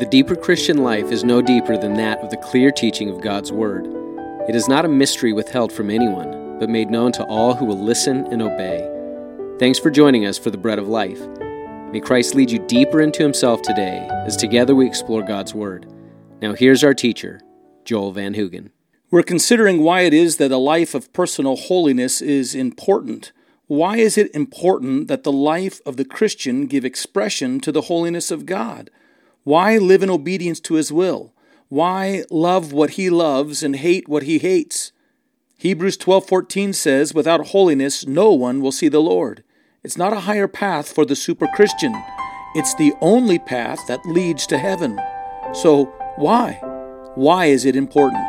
The deeper Christian life is no deeper than that of the clear teaching of God's Word. It is not a mystery withheld from anyone, but made known to all who will listen and obey. Thanks for joining us for the Bread of Life. May Christ lead you deeper into Himself today as together we explore God's Word. Now, here's our teacher, Joel Van Hoogen. We're considering why it is that a life of personal holiness is important. Why is it important that the life of the Christian give expression to the holiness of God? Why live in obedience to His will? Why love what He loves and hate what He hates? Hebrews 12:14 says, "Without holiness no one will see the Lord." It's not a higher path for the super Christian. It's the only path that leads to heaven. So, why? Why is it important?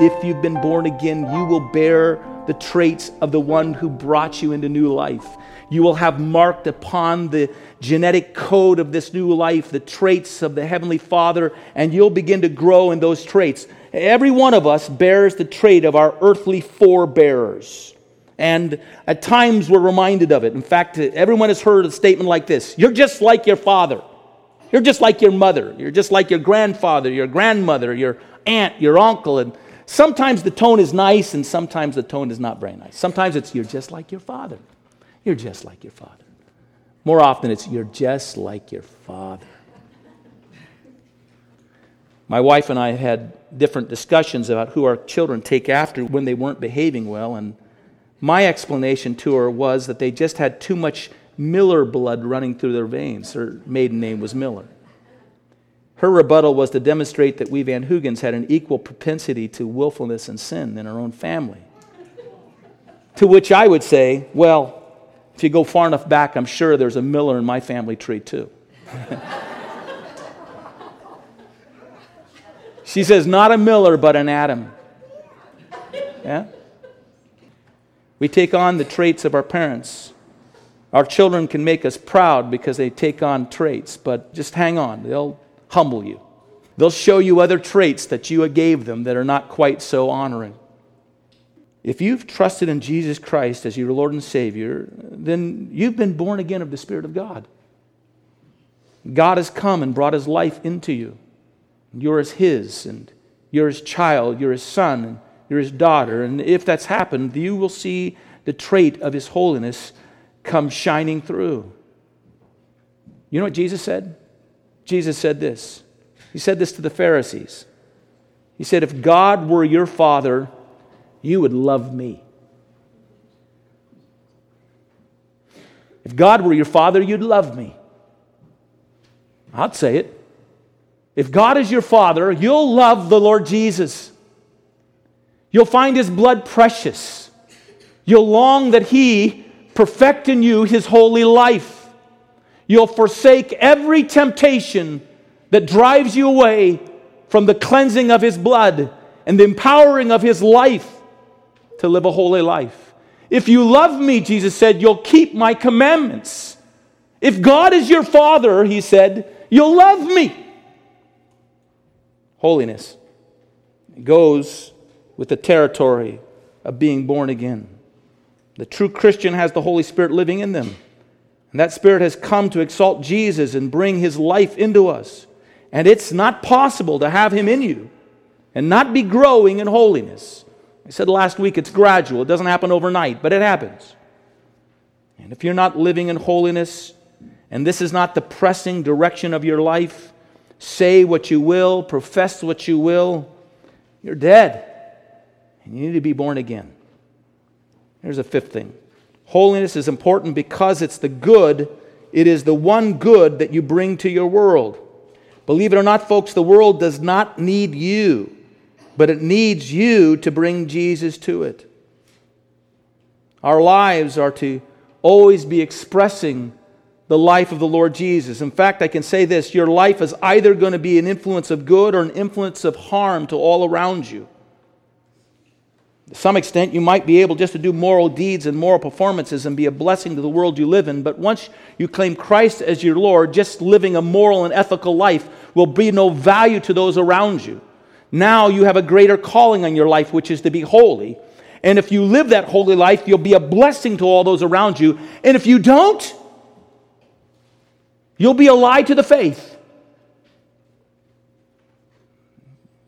If you've been born again, you will bear the traits of the one who brought you into new life. You will have marked upon the genetic code of this new life the traits of the Heavenly Father, and you'll begin to grow in those traits. Every one of us bears the trait of our earthly forebearers. And at times we're reminded of it. In fact, everyone has heard a statement like this You're just like your father. You're just like your mother. You're just like your grandfather, your grandmother, your aunt, your uncle. And sometimes the tone is nice and sometimes the tone is not very nice. Sometimes it's, You're just like your father. You're just like your father. More often, it's, You're just like your father. My wife and I had different discussions about who our children take after when they weren't behaving well, and my explanation to her was that they just had too much Miller blood running through their veins. Her maiden name was Miller. Her rebuttal was to demonstrate that we Van Hoogens had an equal propensity to willfulness and sin in our own family. to which I would say, well, if you go far enough back, I'm sure there's a Miller in my family tree too. she says, not a Miller, but an Adam. Yeah? We take on the traits of our parents. Our children can make us proud because they take on traits, but just hang on. They'll humble you. They'll show you other traits that you gave them that are not quite so honoring. If you've trusted in Jesus Christ as your Lord and Savior, then you've been born again of the Spirit of God. God has come and brought His life into you. You're as His, and you're His child, you're His son, and you're his daughter. And if that's happened, you will see the trait of his holiness come shining through. You know what Jesus said? Jesus said this. He said this to the Pharisees. He said, If God were your father, you would love me. If God were your father, you'd love me. I'd say it. If God is your father, you'll love the Lord Jesus. You'll find his blood precious. You'll long that he perfect in you his holy life. You'll forsake every temptation that drives you away from the cleansing of his blood and the empowering of his life to live a holy life. If you love me, Jesus said, you'll keep my commandments. If God is your father, he said, you'll love me. Holiness goes with the territory of being born again. The true Christian has the Holy Spirit living in them. And that Spirit has come to exalt Jesus and bring his life into us. And it's not possible to have him in you and not be growing in holiness. I said last week it's gradual, it doesn't happen overnight, but it happens. And if you're not living in holiness, and this is not the pressing direction of your life, say what you will, profess what you will, you're dead. And you need to be born again. Here's a fifth thing holiness is important because it's the good, it is the one good that you bring to your world. Believe it or not, folks, the world does not need you, but it needs you to bring Jesus to it. Our lives are to always be expressing the life of the Lord Jesus. In fact, I can say this your life is either going to be an influence of good or an influence of harm to all around you. To some extent, you might be able just to do moral deeds and moral performances and be a blessing to the world you live in. But once you claim Christ as your Lord, just living a moral and ethical life will be no value to those around you. Now you have a greater calling on your life, which is to be holy. And if you live that holy life, you'll be a blessing to all those around you. And if you don't, You'll be a lie to the faith.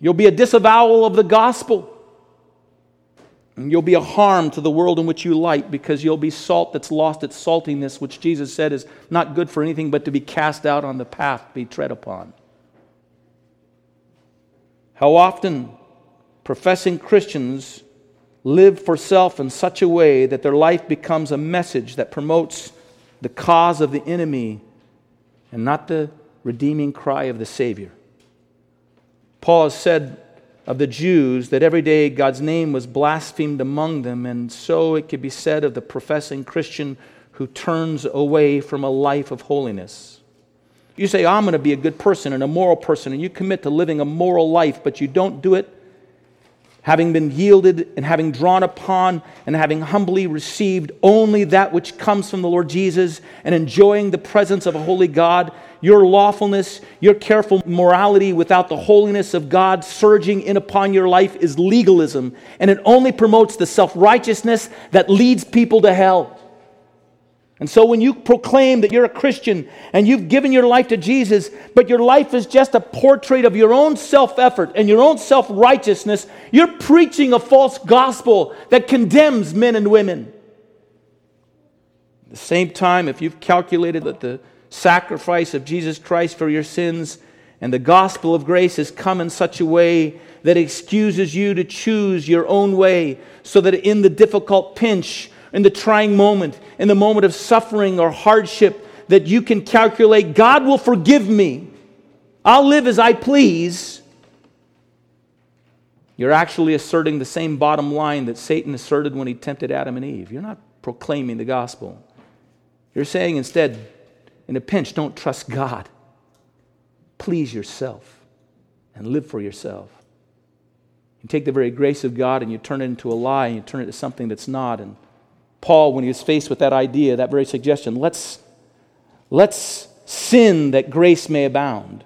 You'll be a disavowal of the gospel. You'll be a harm to the world in which you light because you'll be salt that's lost its saltiness, which Jesus said is not good for anything but to be cast out on the path, be tread upon. How often professing Christians live for self in such a way that their life becomes a message that promotes the cause of the enemy and not the redeeming cry of the Savior. Paul has said of the Jews that every day God's name was blasphemed among them, and so it could be said of the professing Christian who turns away from a life of holiness. You say, oh, I'm going to be a good person and a moral person, and you commit to living a moral life, but you don't do it having been yielded and having drawn upon and having humbly received only that which comes from the Lord Jesus and enjoying the presence of a holy God, your lawfulness, your careful morality without the holiness of God surging in upon your life is legalism. And it only promotes the self righteousness that leads people to hell. And so when you proclaim that you're a Christian and you've given your life to Jesus, but your life is just a portrait of your own self effort and your own self righteousness, you're preaching a false gospel that condemns men and women. At the same time, if you've calculated that the sacrifice of Jesus Christ for your sins and the gospel of grace has come in such a way that excuses you to choose your own way, so that in the difficult pinch, in the trying moment, in the moment of suffering or hardship, that you can calculate God will forgive me. I'll live as I please. You're actually asserting the same bottom line that Satan asserted when he tempted Adam and Eve. You're not proclaiming the gospel. You're saying instead, in a pinch, don't trust God. Please yourself and live for yourself. You take the very grace of God and you turn it into a lie and you turn it to something that's not. And Paul, when he was faced with that idea, that very suggestion, let's, let's sin that grace may abound.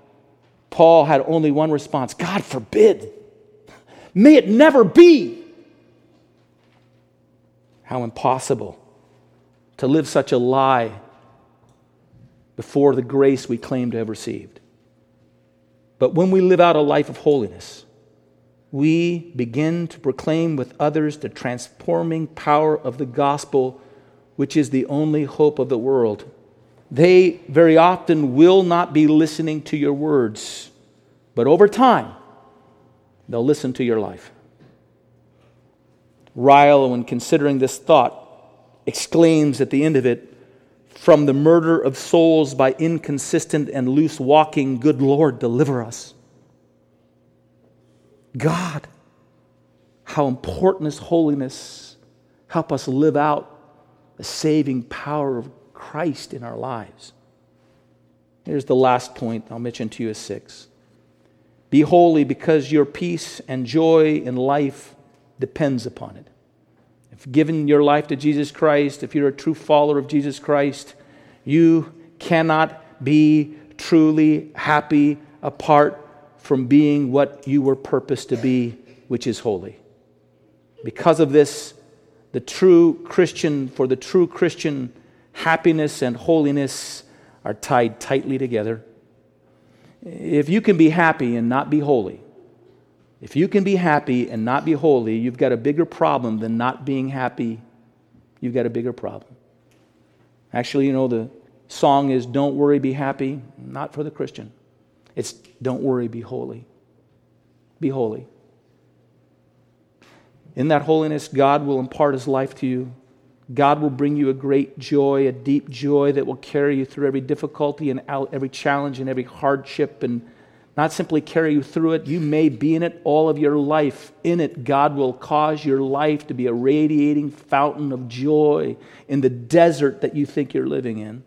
Paul had only one response God forbid. May it never be. How impossible to live such a lie before the grace we claim to have received. But when we live out a life of holiness, we begin to proclaim with others the transforming power of the gospel, which is the only hope of the world. They very often will not be listening to your words, but over time, they'll listen to your life. Ryle, when considering this thought, exclaims at the end of it, From the murder of souls by inconsistent and loose walking, good Lord, deliver us. God, how important is holiness. Help us live out the saving power of Christ in our lives. Here's the last point I'll mention to you as six. Be holy because your peace and joy in life depends upon it. If given your life to Jesus Christ, if you're a true follower of Jesus Christ, you cannot be truly happy apart from being what you were purposed to be, which is holy. Because of this, the true Christian, for the true Christian, happiness and holiness are tied tightly together. If you can be happy and not be holy, if you can be happy and not be holy, you've got a bigger problem than not being happy. You've got a bigger problem. Actually, you know, the song is Don't Worry, Be Happy, not for the Christian. It's don't worry, be holy. Be holy. In that holiness, God will impart his life to you. God will bring you a great joy, a deep joy that will carry you through every difficulty and every challenge and every hardship and not simply carry you through it. You may be in it all of your life. In it, God will cause your life to be a radiating fountain of joy in the desert that you think you're living in.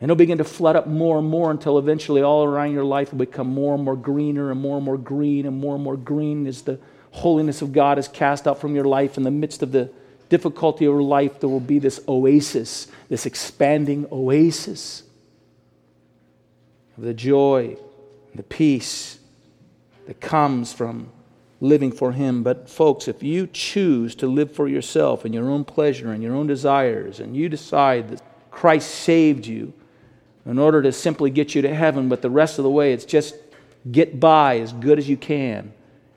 And it'll begin to flood up more and more until eventually all around your life will become more and more greener and more and more green and more and more green as the holiness of God is cast out from your life. In the midst of the difficulty of your life, there will be this oasis, this expanding oasis of the joy, the peace that comes from living for Him. But, folks, if you choose to live for yourself and your own pleasure and your own desires, and you decide that Christ saved you, in order to simply get you to heaven, but the rest of the way it's just get by as good as you can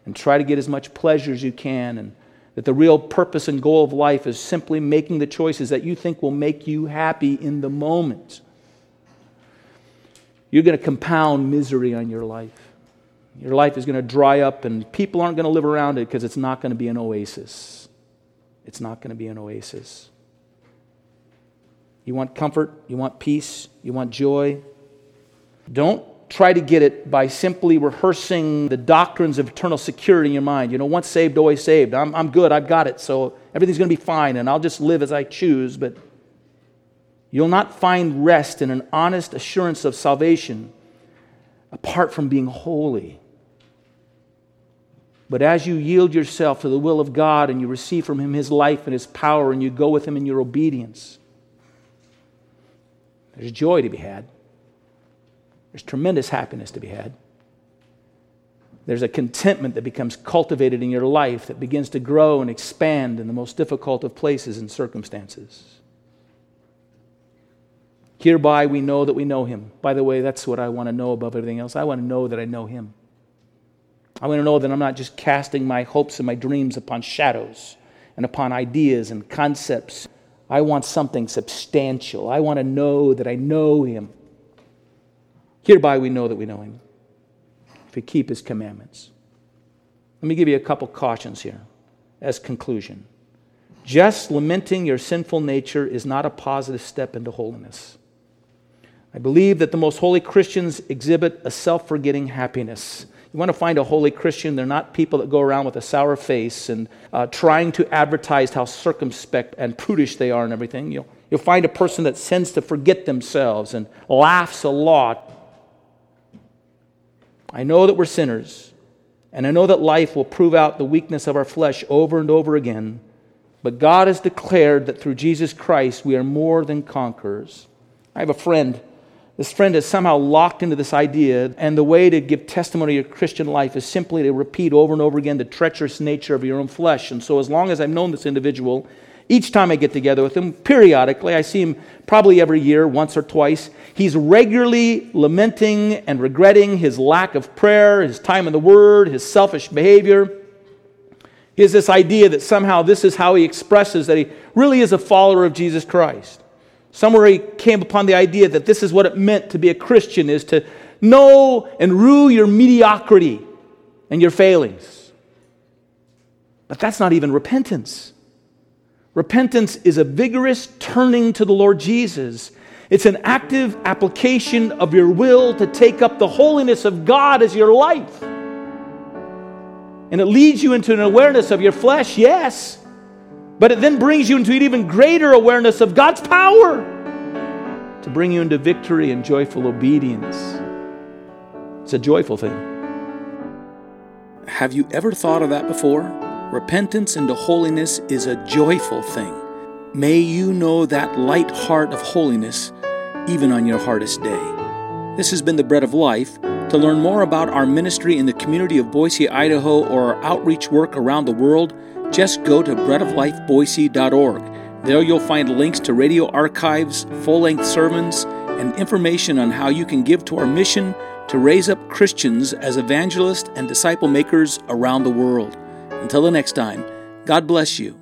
and try to get as much pleasure as you can and that the real purpose and goal of life is simply making the choices that you think will make you happy in the moment. You're going to compound misery on your life. Your life is going to dry up, and people aren't going to live around it because it's not going to be an oasis. It's not going to be an oasis. You want comfort, you want peace, you want joy. Don't try to get it by simply rehearsing the doctrines of eternal security in your mind. You know, once saved, always saved. I'm, I'm good, I've got it, so everything's going to be fine, and I'll just live as I choose. But you'll not find rest in an honest assurance of salvation apart from being holy. But as you yield yourself to the will of God and you receive from Him His life and His power and you go with Him in your obedience, there's joy to be had. There's tremendous happiness to be had. There's a contentment that becomes cultivated in your life that begins to grow and expand in the most difficult of places and circumstances. Hereby we know that we know him. By the way, that's what I want to know above everything else. I want to know that I know him. I want to know that I'm not just casting my hopes and my dreams upon shadows and upon ideas and concepts. I want something substantial. I want to know that I know him. Hereby we know that we know him, if we keep his commandments. Let me give you a couple cautions here as conclusion. Just lamenting your sinful nature is not a positive step into holiness. I believe that the most holy Christians exhibit a self forgetting happiness. You want to find a holy Christian, they're not people that go around with a sour face and uh, trying to advertise how circumspect and prudish they are and everything. You'll, you'll find a person that tends to forget themselves and laughs a lot I know that we're sinners, and I know that life will prove out the weakness of our flesh over and over again. But God has declared that through Jesus Christ we are more than conquerors. I have a friend. This friend is somehow locked into this idea, and the way to give testimony your Christian life is simply to repeat over and over again the treacherous nature of your own flesh. And so, as long as I've known this individual, each time I get together with him, periodically, I see him probably every year, once or twice, he's regularly lamenting and regretting his lack of prayer, his time in the Word, his selfish behavior. He has this idea that somehow this is how he expresses that he really is a follower of Jesus Christ. Somewhere he came upon the idea that this is what it meant to be a Christian is to know and rue your mediocrity and your failings. But that's not even repentance. Repentance is a vigorous turning to the Lord Jesus. It's an active application of your will to take up the holiness of God as your life. And it leads you into an awareness of your flesh, yes, but it then brings you into an even greater awareness of God's power to bring you into victory and joyful obedience. It's a joyful thing. Have you ever thought of that before? Repentance into holiness is a joyful thing. May you know that light heart of holiness even on your hardest day. This has been the Bread of Life. To learn more about our ministry in the community of Boise, Idaho, or our outreach work around the world, just go to breadoflifeboise.org. There you'll find links to radio archives, full length sermons, and information on how you can give to our mission to raise up Christians as evangelists and disciple makers around the world. Until the next time, God bless you